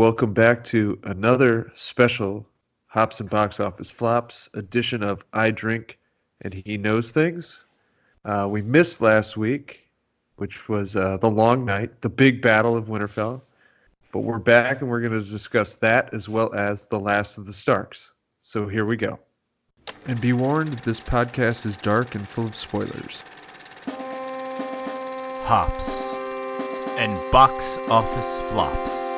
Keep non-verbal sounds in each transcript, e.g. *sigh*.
Welcome back to another special Hops and Box Office Flops edition of I Drink and He Knows Things. Uh, we missed last week, which was uh, the long night, the big battle of Winterfell. But we're back and we're going to discuss that as well as The Last of the Starks. So here we go. And be warned, this podcast is dark and full of spoilers. Hops and Box Office Flops.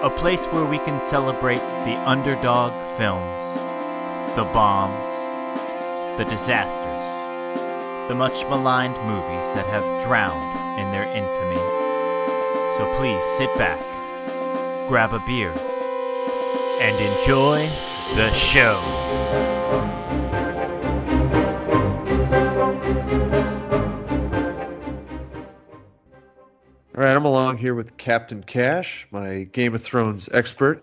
A place where we can celebrate the underdog films, the bombs, the disasters, the much maligned movies that have drowned in their infamy. So please sit back, grab a beer, and enjoy the show. All right, I'm along here with Captain Cash, my Game of Thrones expert.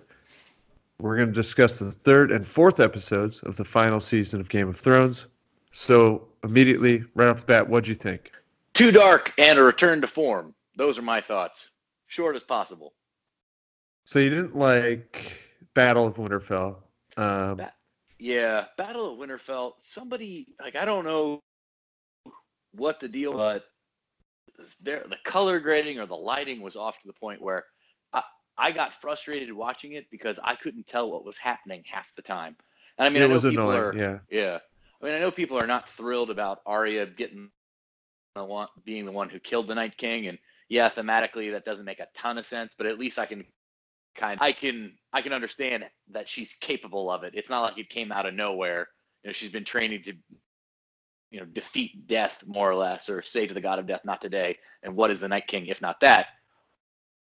We're going to discuss the third and fourth episodes of the final season of Game of Thrones. So, immediately, right off the bat, what'd you think? Too dark and a return to form. Those are my thoughts. Short as possible. So, you didn't like Battle of Winterfell. Um, Ba- Yeah, Battle of Winterfell. Somebody like I don't know what the deal, but there the color grading or the lighting was off to the point where I, I got frustrated watching it because I couldn't tell what was happening half the time. And I mean, it I know was people annoying. are Yeah. yeah. I mean, I know people are not thrilled about Arya getting the one being the one who killed the Night King, and yeah, thematically that doesn't make a ton of sense, but at least I can kind I can I can understand that she's capable of it. It's not like it came out of nowhere. You know, she's been training to you know defeat death more or less, or say to the god of death, not today. And what is the Night King if not that?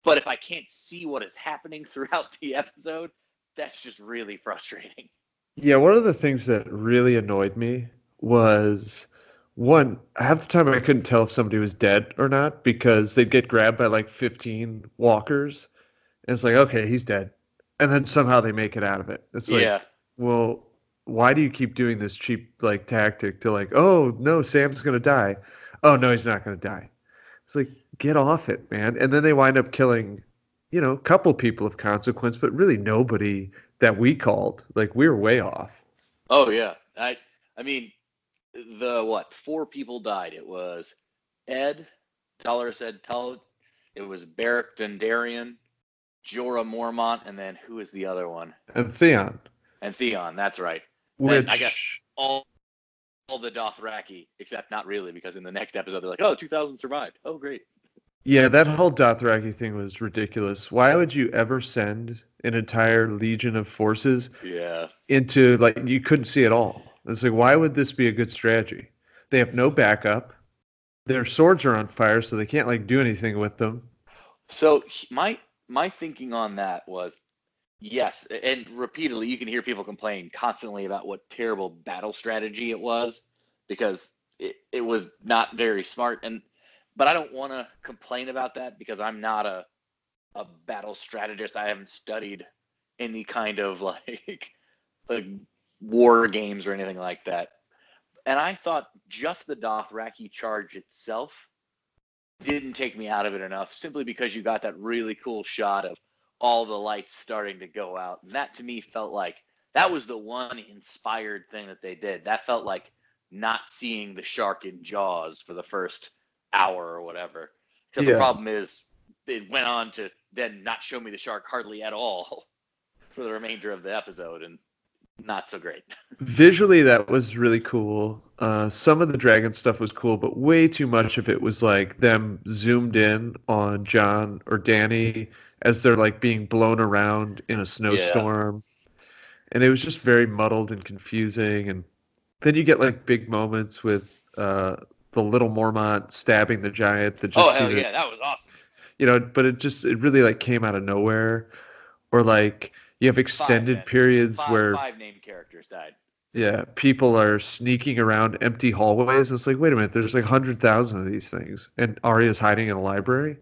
But if I can't see what is happening *laughs* throughout the episode, that's just really frustrating. Yeah, one of the things that really annoyed me was one, half the time I couldn't tell if somebody was dead or not because they'd get grabbed by like 15 walkers. And it's like, okay, he's dead. And then somehow they make it out of it. It's like, yeah. well, why do you keep doing this cheap like tactic to like, oh no, Sam's gonna die. Oh no, he's not gonna die. It's like, get off it, man. And then they wind up killing, you know, a couple people of consequence, but really nobody that we called. Like we were way off. Oh yeah. I I mean the what? Four people died. It was Ed, Dollar said Tull, it was Beric Dondarrion, Jorah Mormont, and then who is the other one? And Theon, And Theon, that's right. Which I guess all all the Dothraki, except not really, because in the next episode they're like, Oh, 2000 survived. Oh great. yeah, that whole Dothraki thing was ridiculous. Why would you ever send an entire legion of forces Yeah. into like you couldn't see at all? It's like why would this be a good strategy? They have no backup. Their swords are on fire, so they can't like do anything with them. So my my thinking on that was yes, and repeatedly you can hear people complain constantly about what terrible battle strategy it was because it, it was not very smart and but I don't want to complain about that because I'm not a a battle strategist. I haven't studied any kind of *laughs* like like war games or anything like that. And I thought just the Dothraki charge itself didn't take me out of it enough simply because you got that really cool shot of all the lights starting to go out. And that to me felt like that was the one inspired thing that they did. That felt like not seeing the shark in Jaws for the first hour or whatever. Except Yeah. the problem is it went on to then not show me the shark hardly at all *laughs* for the remainder of the episode and not so great. *laughs* Visually, that was really cool. Uh, some of the dragon stuff was cool, but way too much of it was like them zoomed in on Jon or Dany as they're like being blown around in a snowstorm. And it was just very muddled and confusing. And then you get like big moments with uh, the little Mormont stabbing the giant that just oh hell yeah, that was awesome. you know, but it just it really like came out of nowhere. Or like you have extended men. periods Five, where five named characters died. yeah, people are sneaking around empty hallways. It's like, wait a minute, there's like hundred thousand of these things, and Arya's hiding in a library.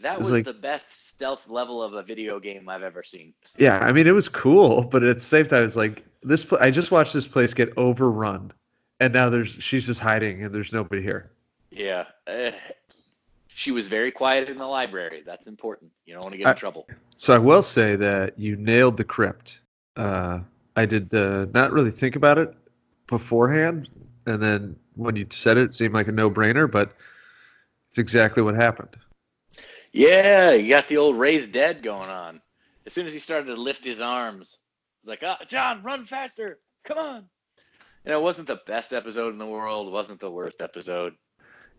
That was like- the best stealth level of a video game I've ever seen. Yeah, I mean, it was cool, but at the same time, it's like this. Pl- I just watched this place get overrun, and now there's she's just hiding, and there's nobody here. Yeah. eh, she was very quiet in the library. That's important. You don't want to get in I- trouble. So I will say that you nailed the crypt. Uh, I did uh, not really think about it beforehand, and then when you said it, it seemed like a no-brainer. But it's exactly what happened. Yeah, you got the old raised dead going on. As soon as he started to lift his arms, it's like, ah, Jon, run faster. Come on. And it wasn't the best episode in the world. It wasn't the worst episode.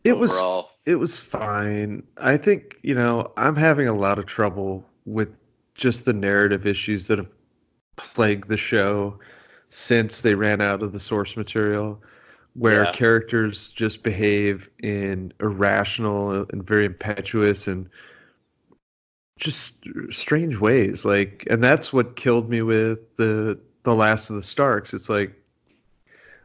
It was overall. it was fine. I think you know I'm having a lot of trouble with just the narrative issues that have plagued the show since they ran out of the source material, where Yeah. characters just behave in irrational and very impetuous and just strange ways. Like, and that's what killed me with the the Last of the Starks. It's like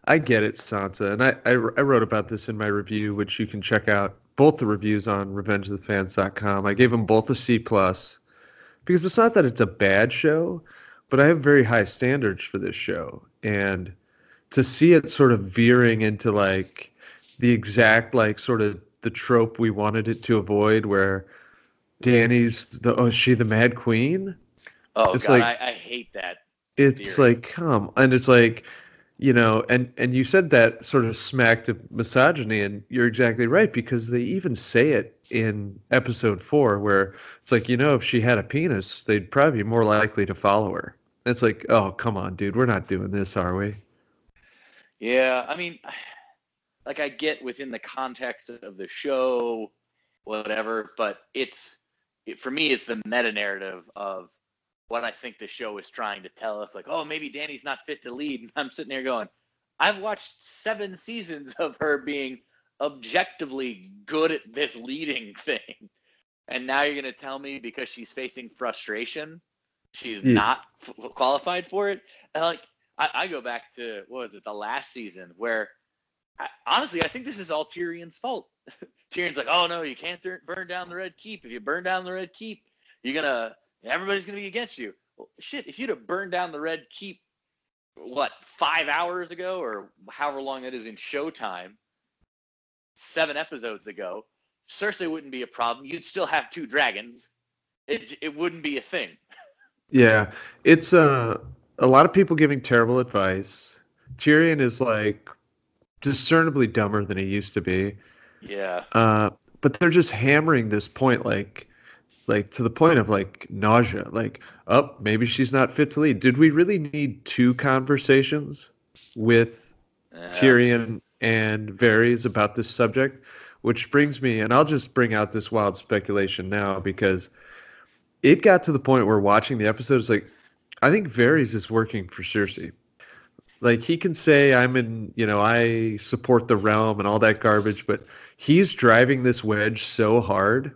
I get it, Sansa, and I, I, I wrote about this in my review, which you can check out both the reviews on RevengeOfTheFans.com. I gave them both a C plus because it's not that it's a bad show, but I have very high standards for this show, and to see it sort of veering into like the exact like sort of the trope we wanted it to avoid, where Dany's the oh is she the Mad Queen? Oh, it's God, like- I, I hate that. it's theory. like come and it's like you know and and you said that sort of smacked of misogyny and you're exactly right because they even say it in episode four where it's like you know if she had a penis they'd probably be more likely to follow her it's like oh come on dude we're not doing this are we Yeah, I mean, *sighs* like I get within the context of the show, whatever, but it's it, for me, it's the meta narrative of what I think the show is trying to tell us. Like, oh, maybe Dany's not fit to lead, *laughs* and I'm sitting there going, I've watched seven seasons of her being objectively good at this leading *laughs* thing, and now you're gonna tell me because she's facing frustration, she's Yeah. not f- qualified for it. And like, I, I go back to what was it, the last season where I, honestly I think this is all Tyrion's fault. *laughs* Tyrion's like, oh no, you can't tur- burn down the Red Keep. If you burn down the Red Keep, you're gonna everybody's gonna be against you. Well, shit, if you'd have burned down the Red Keep, what five hours ago or however long that is in Showtime, seven episodes ago, Cersei wouldn't be a problem. You'd still have two dragons. It it wouldn't be a thing. yeah it's uh a lot of people giving terrible advice. Tyrion is like discernibly dumber than he used to be. Yeah. uh, but they're just hammering this point like like to the point of like nausea like oh maybe she's not fit to lead. Did we really need two conversations with tyrion and Varys about this subject? Which brings me and i'll just bring out this wild speculation now because it got to the point where watching the episode is like i think Varys is working for cersei like he can say i'm in you know i support the realm and all that garbage but he's driving this wedge so hard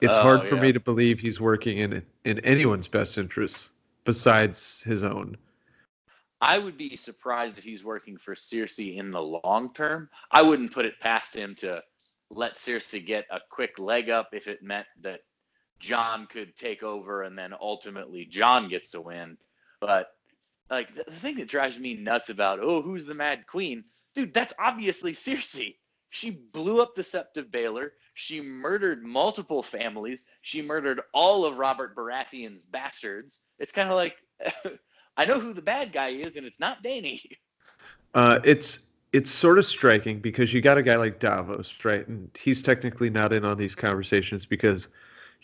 it's Oh, hard for yeah. me to believe he's working in in anyone's best interests besides his own I would be surprised if he's working for Cersei in the long term. I wouldn't put it past him to let Cersei get a quick leg up if it meant that Jon could take over and then ultimately Jon gets to win. But like the, the thing that drives me nuts about oh who's the Mad Queen, dude, that's obviously Cersei. She blew up the Sept of Baelor. She murdered multiple families. She murdered all of Robert Baratheon's bastards. It's kind of like *laughs* I know who the bad guy is, and it's not Dany. Uh, it's it's sort of striking because you got a guy like Davos, right? And he's technically not in on these conversations because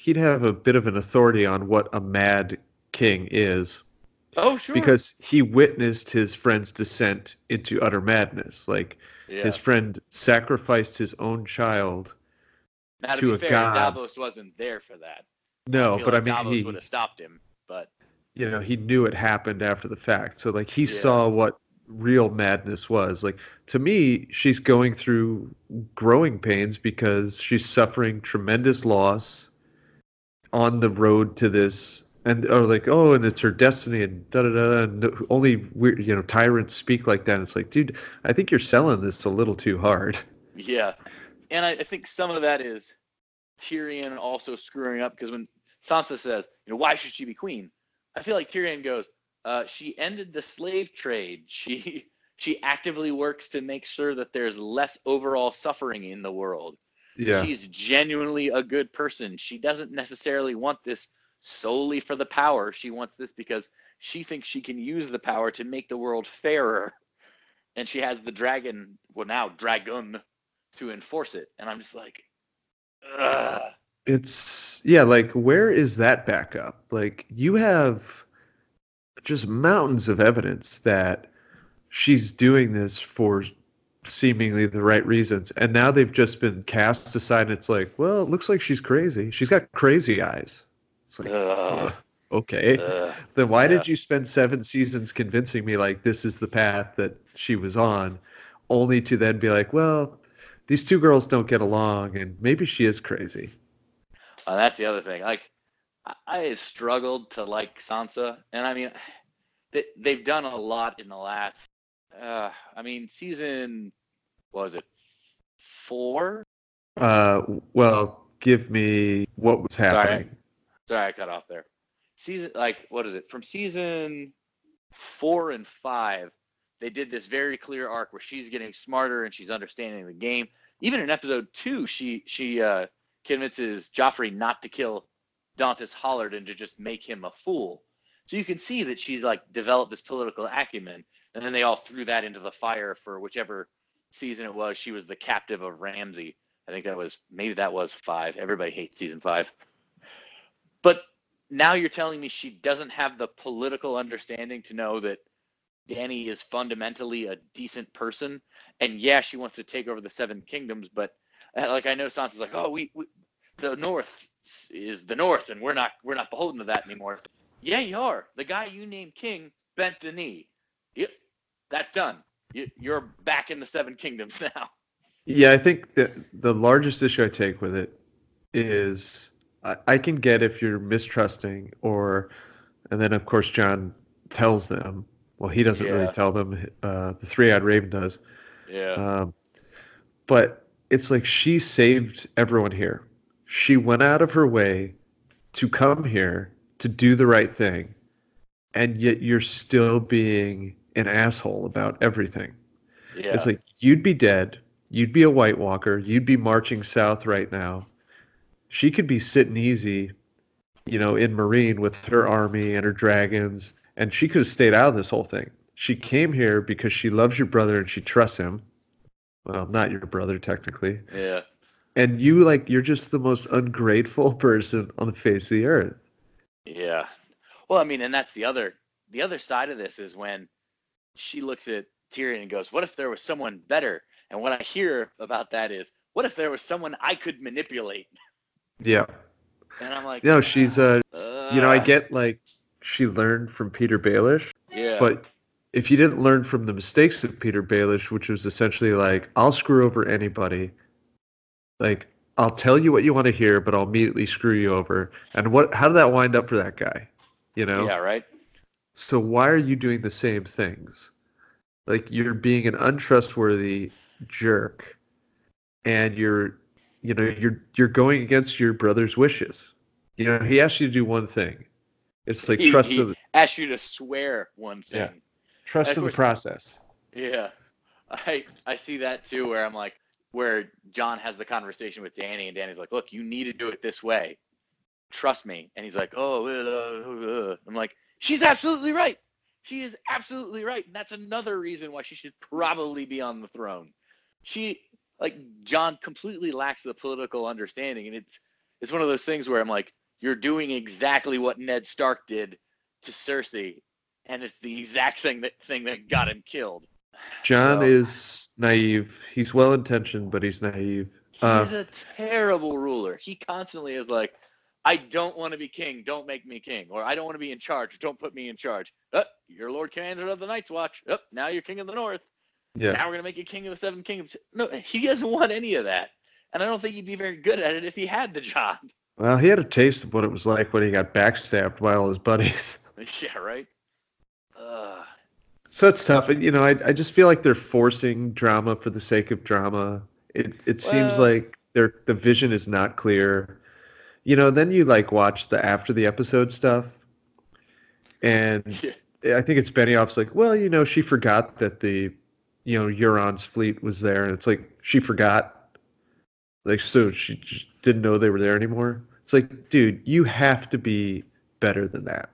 he'd have a bit of an authority on what a mad king is Oh, sure. because he witnessed his friend's descent into utter madness. Like yeah. his friend sacrificed his own child. now to, to be a fair, god. Davos wasn't there for that. No, feel but like I mean, Davos he, would have stopped him. But you know, he knew it happened after the fact. So like he Yeah. saw what real madness was. Like to me, she's going through growing pains because she's suffering tremendous loss on the road to this and are like oh and it's her destiny and da da da and only weird you know tyrants speak like that it's like dude i think you're selling this a little too hard yeah, and I, I think some of that is Tyrion also screwing up because when Sansa says, you know, why should she be queen? I feel like Tyrion goes, uh, she ended the slave trade. *laughs* She she actively works to make sure that there's less overall suffering in the world. Yeah. She's genuinely a good person. She doesn't necessarily want this solely for the power. She wants this because she thinks she can use the power to make the world fairer. And she has the dragon, well, now dragon, to enforce it. And I'm just like, ugh. It's yeah, like where is that backup? Like you have just mountains of evidence that she's doing this for seemingly the right reasons. And now they've just been cast aside and it's like, well, it looks like she's crazy. She's got crazy eyes. It's like, Ugh. okay. Ugh. Then why Yeah. did you spend seven seasons convincing me like this is the path that she was on, only to then be like, well, these two girls don't get along and maybe she is crazy. Uh, that's the other thing. Like, I, struggled to like Sansa, and I mean, they, they've done a lot in the last. Uh, I mean, season what was it four? Uh, well, give me what was happening. Sorry, I cut off there. Season like what is it? From season four and five, they did this very clear arc where she's getting smarter and she's understanding the game. Even in episode two, she she uh, convinces Joffrey not to kill Dontos Hollard and to just make him a fool. So you can see that she's like developed this political acumen, and then they all threw that into the fire for whichever season it was. She was the captive of Ramsay. I think that was maybe that was five. Everybody hates season five. But now you're telling me she doesn't have the political understanding to know that Dany is fundamentally a decent person, and yeah, she wants to take over the Seven Kingdoms, but uh, like I know Sansa's like, oh, we, we the North is the North, and we're not we're not beholden to that anymore. Yeah, you are. The guy you named king bent the knee. Yep, that's done. You, you're back in the Seven Kingdoms *laughs* now. Yeah, I think that the largest issue I take with it is I, I can get if you're mistrusting or, and then of course Jon tells them. Well, he doesn't Yeah. really tell them. Uh, the three-eyed raven does. Yeah. Um, but it's like she saved everyone here. She went out of her way to come here to do the right thing, and yet you're still being an asshole about everything. yeah. It's like you'd be dead, you'd be a White Walker, you'd be marching south right now. She could be sitting easy, you know, in Meereen with her army and her dragons, and she could have stayed out of this whole thing. She came here because she loves your brother and she trusts him. Well, not your brother technically. yeah. And you like you're just the most ungrateful *laughs* person on the face of the earth. Yeah. Well, I mean, and that's the other the other side of this is when she looks at Tyrion and goes, "What if there was someone better?" And what I hear about that is, "What if there was someone I could manipulate?" Yeah. And I'm like, No, she's uh you know, I get like she learned from Petyr Baelish, yeah, But if you didn't learn from the mistakes of Petyr Baelish, which was essentially like, I'll screw over anybody. Like, I'll tell you what you want to hear, but I'll immediately screw you over. And what? How did that wind up for that guy? You know. yeah, right. So why are you doing the same things? Like you're being an untrustworthy jerk, and you're, you know, you're you're going against your brother's wishes. You know, he asked you to do one thing. It's like He- trust he the asked you to swear one thing. Yeah. trust in the process. Yeah. I I see that too where I'm like where Jon has the conversation with Dany and Dany's like, "Look, you need to do it this way. Trust me." And he's like, "Oh, uh, uh, uh." I'm like, "She's absolutely right. She is absolutely right. And that's another reason why she should probably be on the throne." She like Jon completely lacks the political understanding and it's it's one of those things where I'm like, "You're doing exactly what Ned Stark did to Cersei." And it's the exact thing that thing that got him killed. Jon So- is naive. He's well intentioned, but he's naive. He's Uh, a terrible ruler. He constantly is like, I don't want to be king. Don't make me king. Or I don't want to be in charge. Don't put me in charge. Oh, you're Lord Commander of the Night's Watch. Oh, now you're king of the North. yeah. Now we're going to make you king of the Seven Kingdoms. No, he doesn't want any of that. And I don't think he'd be very good at it if he had the job. Well, he had a taste of what it was like when he got backstabbed by all his buddies. *laughs* yeah, right? Uh, So it's tough. And, you know, I, I just feel like they're forcing drama for the sake of drama. It it seems Well- like their the vision is not clear. You know, then you like watch the after the episode stuff, and *laughs* yeah. I think it's Benioff's like, well, you know, she forgot that the, you know, Euron's fleet was there, and it's like she forgot. Like, so she just didn't know they were there anymore. It's like, dude, you have to be better than that.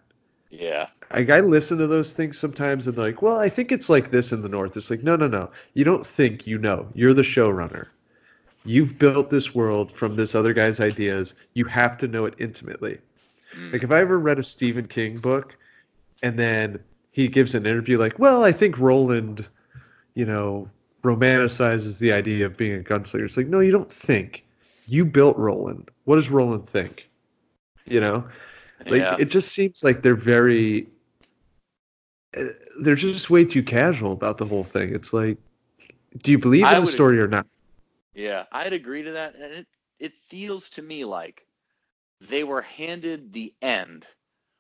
Yeah. Like, I listen to those things sometimes and they're like, well, I think it's like this in the North. It's like, no, no, no. You don't think you know. You're the showrunner. You've built this world from this other guy's ideas. You have to know it intimately. Mm. Like, if I ever read a Stephen King book and then he gives an interview like, well, I think Roland, you know, romanticizes the idea of being a gunslinger. It's like, no, you don't think. You built Roland. What does Roland think? You know? Like yeah. it just seems like they're very uh, they're just way too casual about the whole thing. It's like do you believe in the story or not? Yeah, I'd agree to that. And it, it feels to me like they were handed the end,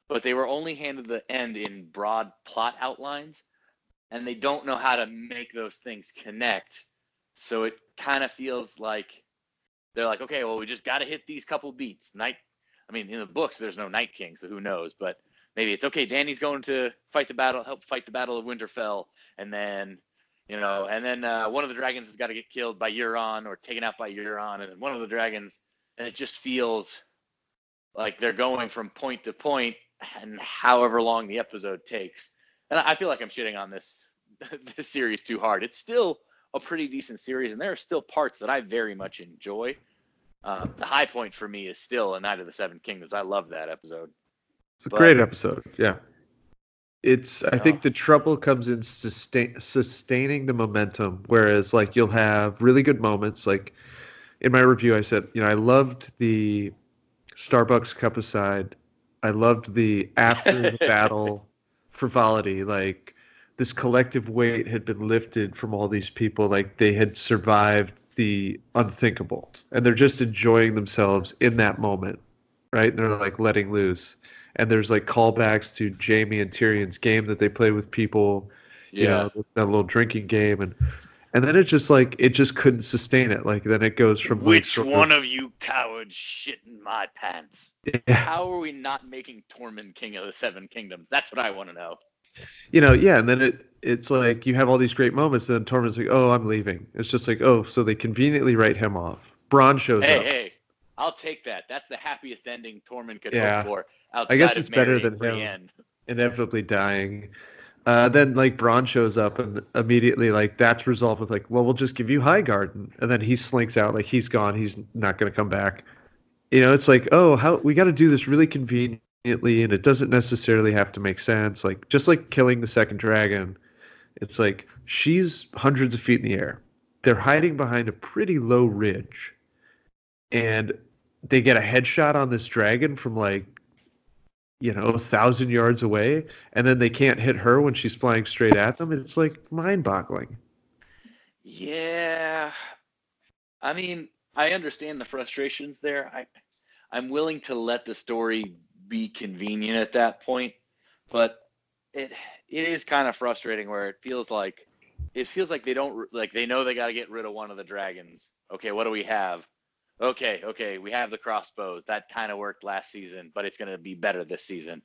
but they were only handed the end in broad plot outlines, and they don't know how to make those things connect. So it kind of feels like they're like, okay, well, we just got to hit these couple beats. Night, I mean, in the books, there's no Night King, so who knows? But maybe it's okay. Dany's going to fight the battle, help fight the Battle of Winterfell, and then you know, and then uh, one of the dragons has got to get killed by Euron or taken out by Euron, and then one of the dragons, and it just feels like they're going from point to point, and however long the episode takes. And I feel like I'm shitting on this *laughs* this series too hard. It's still a pretty decent series, and there are still parts that I very much enjoy. Uh, the high point for me is still A Knight of the Seven Kingdoms. I love that episode. It's a But- great episode. Yeah. It's I think the trouble comes in sustain, sustaining the momentum whereas like you'll have really good moments. Like in my review I said, you know, I loved the Starbucks cup aside. I loved the after the *laughs* battle frivolity. Like this collective weight had been lifted from all these people. Like they had survived the unthinkable and they're just enjoying themselves in that moment right? And they're like letting loose and there's like callbacks to Jaime and Tyrion's game that they play with people you know that little drinking game and and then it just like it just couldn't sustain it like then it goes from Which sort one of you cowards shit in my pants? yeah, How are we not making Tormund king of the Seven Kingdoms? That's what I want to know. you know yeah and then it it's like you have all these great moments and then Tormund's like oh I'm leaving it's just like oh so they conveniently write him off Bronn shows Hey, up hey, hey, I'll take that. That's the happiest ending Tormund could Yeah. hope for. Outside guess it's better than him. Inevitably dying. Uh, then like Bronn shows up and immediately like that's resolved with like, well, we'll just give you Highgarden, and then he slinks out like he's gone, he's not going to come back. You know, it's like, oh, how we got to do this really conveniently, and it doesn't necessarily have to make sense. Like just like killing the second dragon, it's like she's hundreds of feet in the air. They're hiding behind a pretty low ridge, and they get a headshot on this dragon from like you know, a thousand yards away, and then they can't hit her when she's flying straight at them. It's like mind boggling. Yeah. I mean, I understand the frustrations there. I I'm willing to let the story be convenient at that point, but it it is kind of frustrating where it feels like it feels like they don't like they know they got to get rid of one of the dragons. Okay, what do we have? Okay, okay, we have the crossbows. That kind of worked last season, but it's going to be better this season.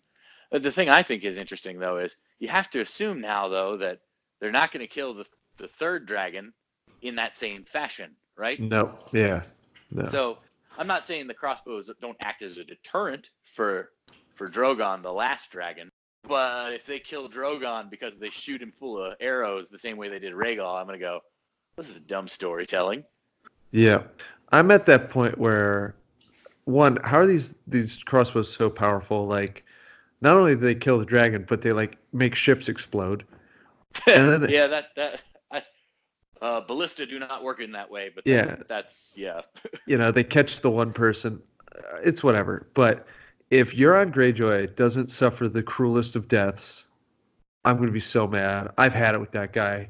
But the thing I think is interesting though is you have to assume now though that they're not going to kill the the third dragon in that same fashion, right? No, yeah, no. So I'm not saying the crossbows don't act as a deterrent for for Drogon, the last dragon, but if they kill Drogon because they shoot him full of arrows the same way they did Rhaegal, I'm gonna go, this is dumb storytelling. yeah, I'm at that point where one, how are these these crossbows so powerful? Like, not only do they kill the dragon, but they like make ships explode. *laughs* They- yeah, that that I, uh, ballista do not work in that way, but Yeah. that, that's yeah. *laughs* You know, they catch the one person. Uh, It's whatever. But if Euron Greyjoy doesn't suffer the cruelest of deaths, I'm going to be so mad. I've had it with that guy.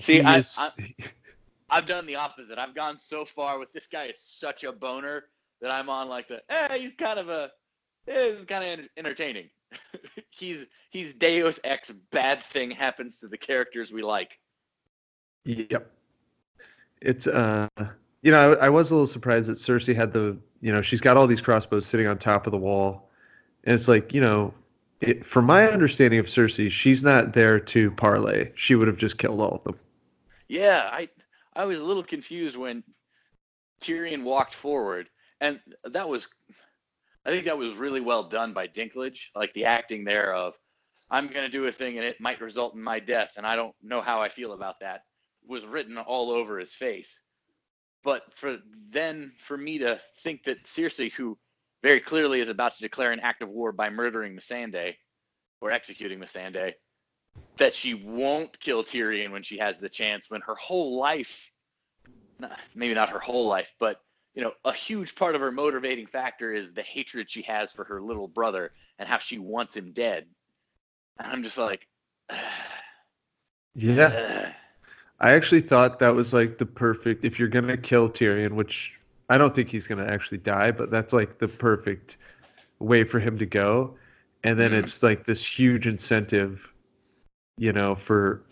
See, He I- is- *laughs* I've done the opposite. I've gone so far with this guy is such a boner that I'm on like the eh, he's kind of a eh, he's kind of entertaining. *laughs* he's he's Deus Ex bad thing happens to the characters we like. Yep. It's uh you know, I, I was a little surprised that Cersei had the you know, she's got all these crossbows sitting on top of the wall. And it's like, you know, it, from my understanding of Cersei, she's not there to parlay. She would have just killed all of them. Yeah, I I was a little confused when Tyrion walked forward, and that was, I think that was really well done by Dinklage. Like the acting there of, I'm going to do a thing and it might result in my death, and I don't know how I feel about that, was written all over his face. But for then, for me to think that Cersei, who very clearly is about to declare an act of war by murdering Missandei or executing Missandei, that she won't kill Tyrion when she has the chance, when her whole life, maybe not her whole life, but you know, a huge part of her motivating factor is the hatred she has for her little brother and how she wants him dead. And I'm just like, *sighs* yeah. I actually thought that was like the perfect if you're gonna kill Tyrion, which I don't think he's gonna actually die, but that's like the perfect way for him to go. And then mm-hmm. it's like this huge incentive, you know, for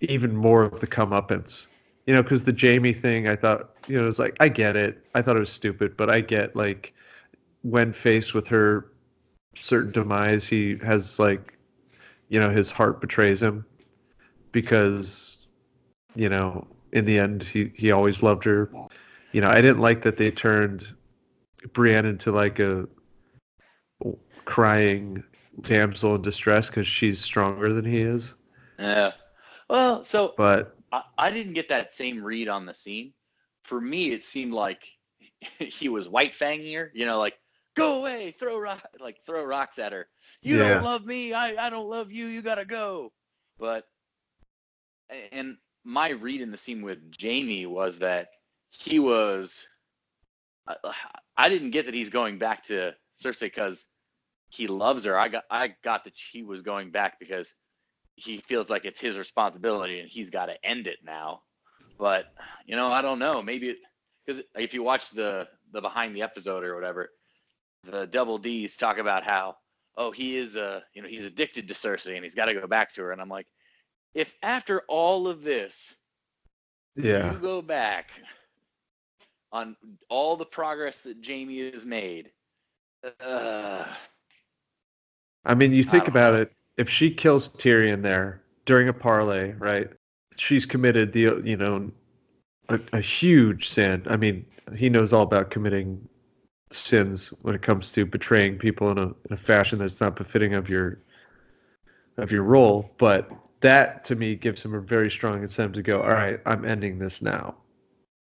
even more of the comeuppance. You know, because the Jaime thing, I thought, you know, it was like I get it. I thought it was stupid, but I get like when faced with her certain demise, he has like, you know, his heart betrays him because you know, in the end, he he always loved her. You know, I didn't like that they turned Brienne into like a crying damsel in distress because she's stronger than he is. Yeah. Well, so but I, I didn't get that same read on the scene. For me, it seemed like *laughs* he was white fanging her. You know, like go away, throw rock, *laughs* like throw rocks at her. You yeah. don't love me. I I don't love you. You gotta go. But and my read in the scene with Jaime was that he was. I, I didn't get that he's going back to Cersei because he loves her. I got I got that he was going back because he feels like it's his responsibility and he's got to end it now. But you know, I don't know. Maybe because if you watch the the behind the episode or whatever, the double D's talk about how oh he is uh you know he's addicted to Cersei and he's got to go back to her and I'm like if after all of this, yeah, you go back on all the progress that Jaime has made. Uh, I mean, you think about know. it. If she kills Tyrion there during a parlay, right? She's committed the you know a, a huge sin. I mean, he knows all about committing sins when it comes to betraying people in a, in a fashion that's not befitting of your of your role. But that to me gives him a very strong incentive to go all right i'm ending this now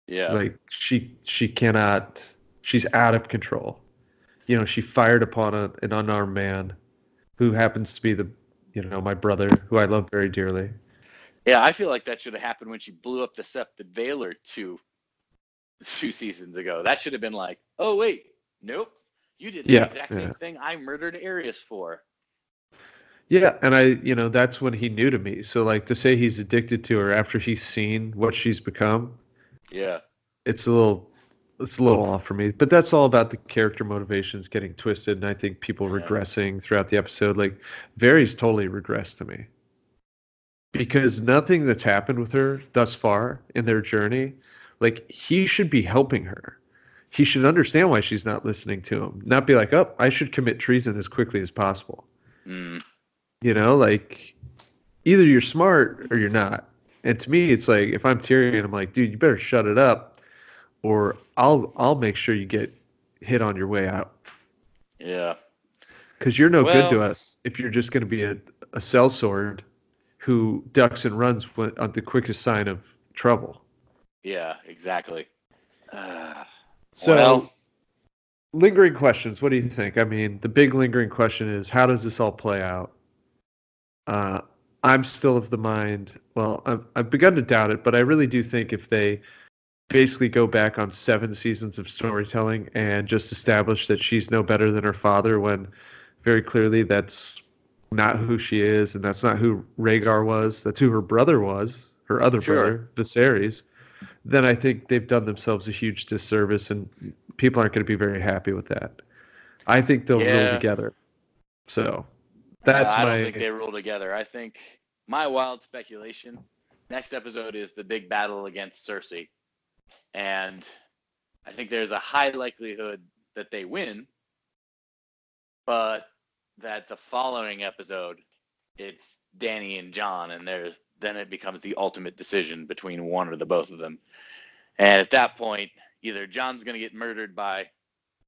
yeah like she she cannot she's out of control you know she fired upon a, an unarmed man who happens to be the you know my brother who i love very dearly yeah i feel like that should have happened when she blew up the Sept of Baelor two two seasons ago that should have been like oh wait nope you did the yeah, exact yeah. same thing i murdered Aerys for yeah, and I, you know, that's when he knew to me. So like to say he's addicted to her after he's seen what she's become. Yeah. It's a little it's a little off for me. But that's all about the character motivations getting twisted and I think people yeah. regressing throughout the episode. Like Varys totally regressed to me. Because nothing that's happened with her thus far in their journey, like he should be helping her. He should understand why she's not listening to him. Not be like, oh, I should commit treason as quickly as possible. Mm. You know, like either you're smart or you're not. And to me, it's like if I'm Tyrion, I'm like, dude, you better shut it up, or I'll I'll make sure you get hit on your way out. Yeah. Because you're no well, good to us if you're just going to be a, a sellsword who ducks and runs when, on the quickest sign of trouble. Yeah, exactly. Uh, *sighs* so, well, lingering questions. What do you think? I mean, the big lingering question is how does this all play out? Uh, I'm still of the mind. Well, I've, I've begun to doubt it, but I really do think if they basically go back on seven seasons of storytelling and just establish that she's no better than her father, when very clearly that's not who she is, and that's not who Rhaegar was. That's who her brother was, her other sure. brother, Viserys. Then I think they've done themselves a huge disservice, and people aren't going to be very happy with that. I think they'll yeah. rule together. So that's I my... don't think they rule together. I think my wild speculation. Next episode is the big battle against Cersei, and I think there's a high likelihood that they win, but that the following episode it's Dany and Jon, and there's then it becomes the ultimate decision between one or the both of them. And at that point, either Jon's going to get murdered by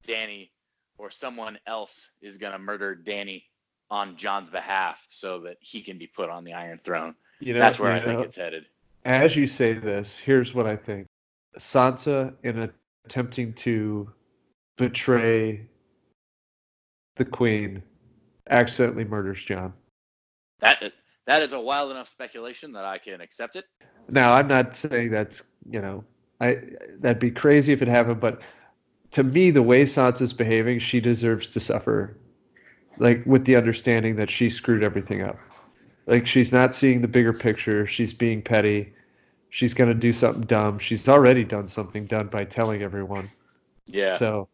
Dany or someone else is going to murder Dany on Jon's behalf so that he can be put on the Iron Throne. You know, That's where I think it's headed. as you say this, here's what I think. Sansa, in attempting to betray the queen, accidentally murders Jon. That that is a wild enough speculation that I can accept it. Now, I'm not saying that's you know, I that'd be crazy if it happened, but to me, the way Sansa's behaving, she deserves to suffer, like with the understanding that she screwed everything up. Like she's not seeing the bigger picture. She's being petty. She's gonna do something dumb. She's already done something dumb by telling everyone. Yeah. So,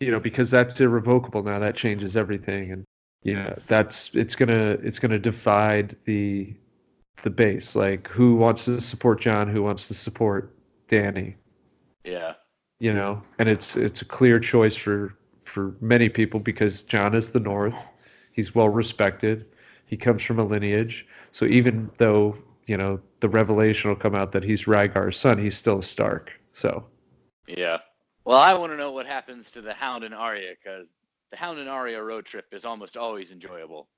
you know, because that's irrevocable now, that changes everything, and you know, that's it's gonna it's gonna divide the the base. Like, who wants to support Jon? Who wants to support Dany? yeah. You know, and it's it's a clear choice for for many people because Jon is the North. He's well respected. He comes from a lineage. So even though you know the revelation will come out that he's Rhaegar's son, he's still a Stark. So Yeah. Well, I want to know what happens to the Hound and Arya because the Hound and Arya road trip is almost always enjoyable.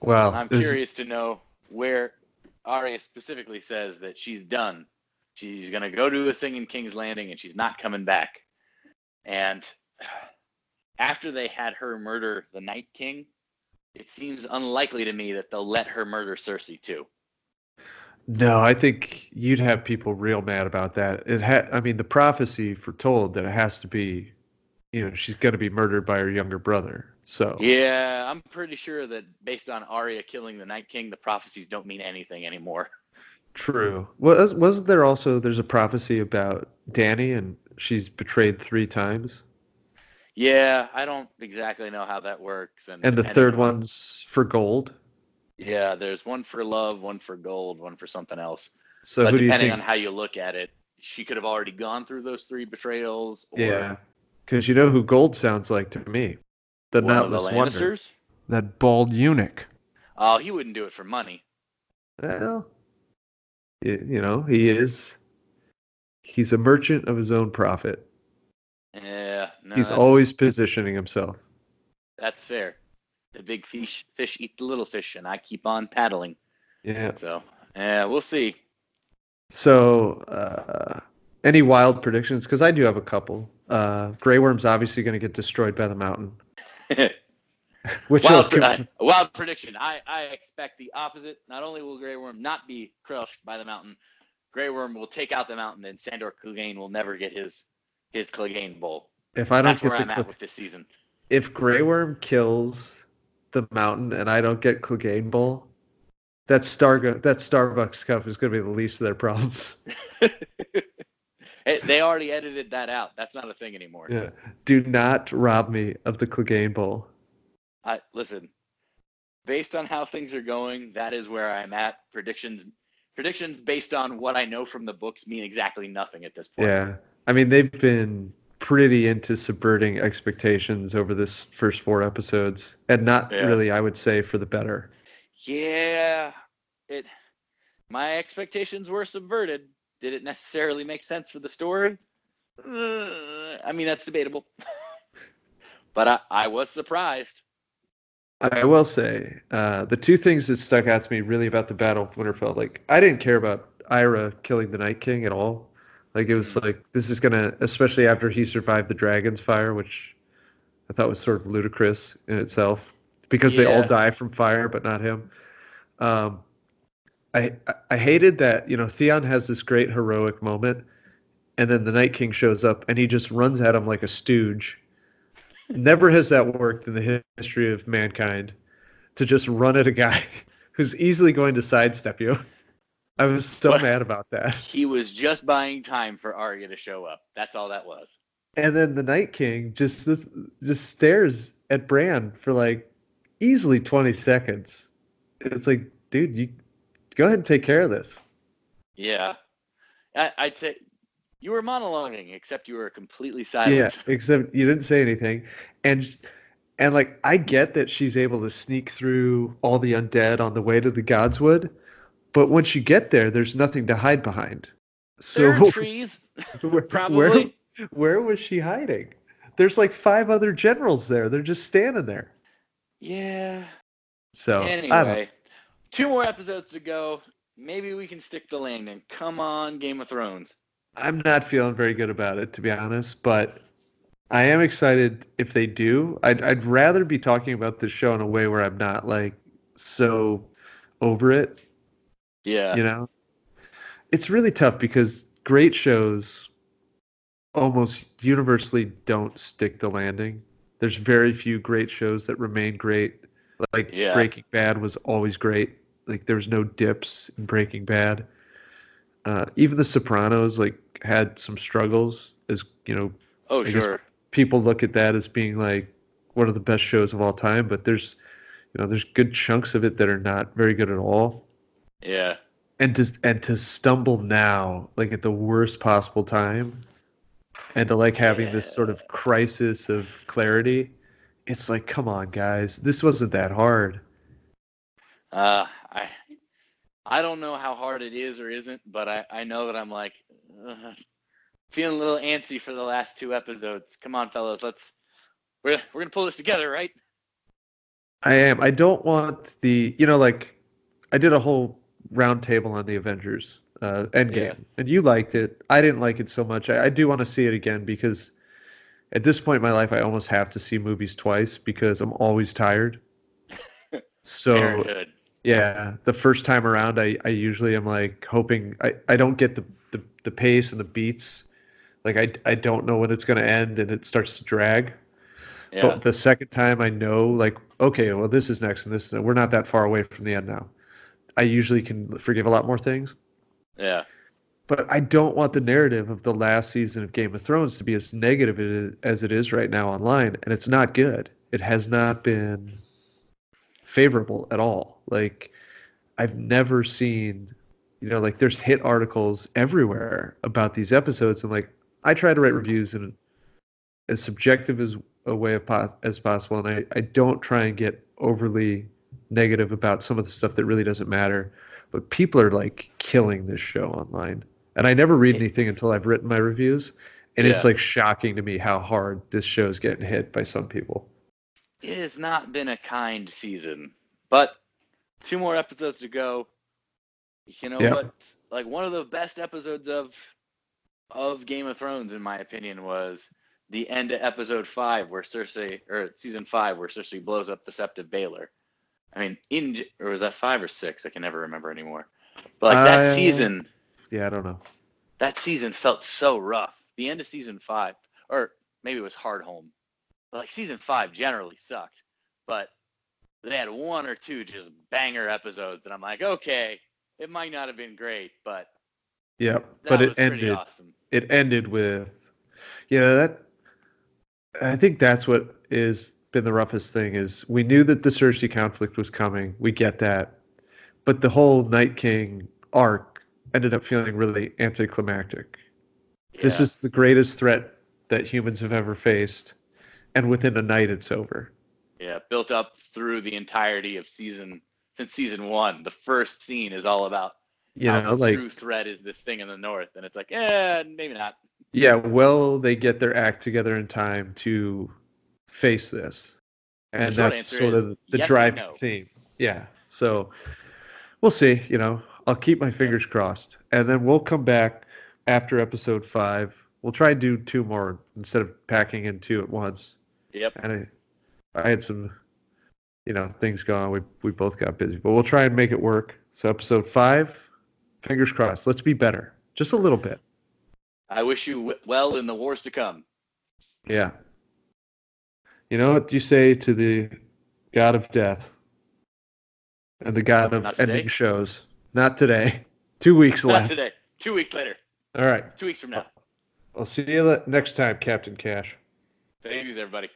well, I'm there's- curious to know where Arya specifically says that she's done. She's gonna go do a thing in King's Landing and she's not coming back. And after they had her murder the Night King, it seems unlikely to me that they'll let her murder Cersei too. No, I think you'd have people real mad about that. It had, I mean, the prophecy foretold that it has to be, you know, she's going to be murdered by her younger brother. So Yeah, I'm pretty sure that based on Arya killing the Night King, the prophecies don't mean anything anymore. true. Was wasn't there also there's a prophecy about Dany and she's betrayed three times, Yeah, I don't exactly know how that works. And and the depending third on- one's for gold. Yeah, there's one for love, one for gold, one for something else. So but who do you depending think? on how you look at it, she could have already gone through those three betrayals. Or yeah, because you know who gold sounds like to me, the one of the Nutless Wonder. That bald eunuch. Oh, he wouldn't do it for money. Well, you know, he is. He's a merchant of his own profit. Yeah, no, He's that's, always positioning himself. that's fair. The big fish fish eat the little fish, and I keep on paddling. Yeah. So, yeah, we'll see. So, uh, any wild predictions? Because I do have a couple. Uh, Grey Worm's obviously going to get destroyed by the mountain. *laughs* Which wild, pre- wild prediction. I, I expect the opposite. Not only will Grey Worm not be crushed by the mountain, Grey Worm will take out the mountain, and Sandor Clegane will never get his his Clegane bowl. if I don't That's get where the I'm at with this season. if Grey Worm kills the mountain and I don't get Clegane Bowl, that Star that Starbucks cup is going to be the least of their problems. *laughs* They already edited that out. That's not a thing anymore. yeah. Do not rob me of the Clegane Bowl. I listen. Based on how things are going, that is where I'm at. Predictions predictions based on what I know from the books mean exactly nothing at this point. Yeah. I mean, they've been pretty into subverting expectations over this first four episodes, and not Yeah. really, I would say, for the better. Yeah. It my expectations were subverted. Did it necessarily make sense for the story? Uh, I mean, that's debatable. *laughs* but I, I was surprised. I will say uh, the two things that stuck out to me really about the Battle of Winterfell, like I didn't care about Arya killing the Night King at all. Like it was like this is gonna, especially after he survived the dragon's fire, which I thought was sort of ludicrous in itself, because they all die from fire, but not him. Um, I- I hated that you know Theon has this great heroic moment, and then the Night King shows up and he just runs at him like a stooge. Never has that worked in the history of mankind to just run at a guy *laughs* who's easily going to sidestep you. I was so What? mad about that. *laughs* He was just buying time for Arya to show up. That's all that was. And then the Night King just just stares at Bran for like easily 20 seconds. It's like, dude, you go ahead and take care of this. Yeah. I, I'd say you were monologuing, except you were completely silent. Yeah, silent. *laughs* except you didn't say anything. And and like I get that she's able to sneak through all the undead on the way to the Godswood, but once you get there, there's nothing to hide behind. So there are *laughs* trees, where, probably. Where, where was she hiding? There's like five other generals there. They're just standing there. Yeah. So Anyway, two more episodes to go. Maybe we can stick the landing. Come on, Game of Thrones. I'm not feeling very good about it, to be honest, but I am excited if they do. I'd, I'd rather be talking about this show in a way where I'm not like so over it, Yeah. you know? It's really tough because great shows almost universally don't stick the landing. There's very few great shows that remain great. Like Yeah. Breaking Bad was always great. Like there was no dips in Breaking Bad. Uh, even The Sopranos like had some struggles as you know oh, guess- sure. people look at that as being like one of the best shows of all time, but there's you know there's good chunks of it that are not very good at all. Yeah. And to and to stumble now like at the worst possible time and to like having this sort of crisis of clarity, it's like come on guys, this wasn't that hard. Uh, I I don't know how hard it is or isn't, but I, I know that I'm like uh, feeling a little antsy for the last two episodes. Come on, fellas, let's we're we're gonna pull this together, right? I am. I don't want the you know like I did a whole round table on the Avengers uh, Endgame, Yeah. and you liked it. I didn't like it so much. I, I do want to see it again because at this point in my life, I almost have to see movies twice because I'm always tired. *laughs* So yeah, the first time around, I, I usually am like hoping I, I don't get the, the, the pace and the beats. Like I, I don't know when it's going to end and it starts to drag. Yeah. But the second time I know, like, okay, well, this is next and this is, we're not that far away from the end now. I usually can forgive a lot more things. yeah. But I don't want the narrative of the last season of Game of Thrones to be as negative as it is right now online. And it's not good. It has not been favorable at all. Like, I've never seen, you know, like there's hit articles everywhere about these episodes. And like, I try to write reviews in as subjective as a way of pos- as possible. And I, I don't try and get overly negative about some of the stuff that really doesn't matter. But people are like killing this show online. And I never read anything until I've written my reviews. And it's like shocking to me how hard this show's getting hit by some people. It has not been a kind season, but two more episodes to go. You know Yeah. what? Like one of the best episodes of of Game of Thrones, in my opinion, was the end of episode five, where Cersei, or season five, where Cersei blows up the Sept of Baelor. I mean, in or was that five or six? I can never remember anymore. But like that Uh, season, Yeah, I don't know. that season felt so rough. The end of season five, or maybe it was Hardhome, but like season five generally sucked. But they had one or two just banger episodes, and I'm like, okay, it might not have been great, but Yeah, but it ended. awesome. It ended with, yeah. That I think that's what is been the roughest thing is we knew that the Cersei conflict was coming. We get that, but the whole Night King arc ended up feeling really anticlimactic. This is the greatest threat that humans have ever faced, and within a night it's over. yeah built up through the entirety of season since season one. The first scene is all about You how know, the like true threat is this thing in the north, and it's like, eh, maybe not. yeah, well, they get their act together in time to face this? And that's sort of the yes driving no. theme. Yeah. So we'll see. You know, I'll keep my fingers crossed, and then we'll come back after episode five. We'll try and do two more instead of packing in two at once. Yep. And I, I had some, you know, things going. We we both got busy, but we'll try and make it work. So episode five, fingers crossed. Let's be better, just a little bit. I wish you well in the wars to come. Yeah. You know what you say to the god of death and the god of ending shows? Not today. *laughs* Two weeks Not left. today. Two weeks later. All right. Two weeks from now. I'll see you next time, Captain Cash. Thanks, everybody.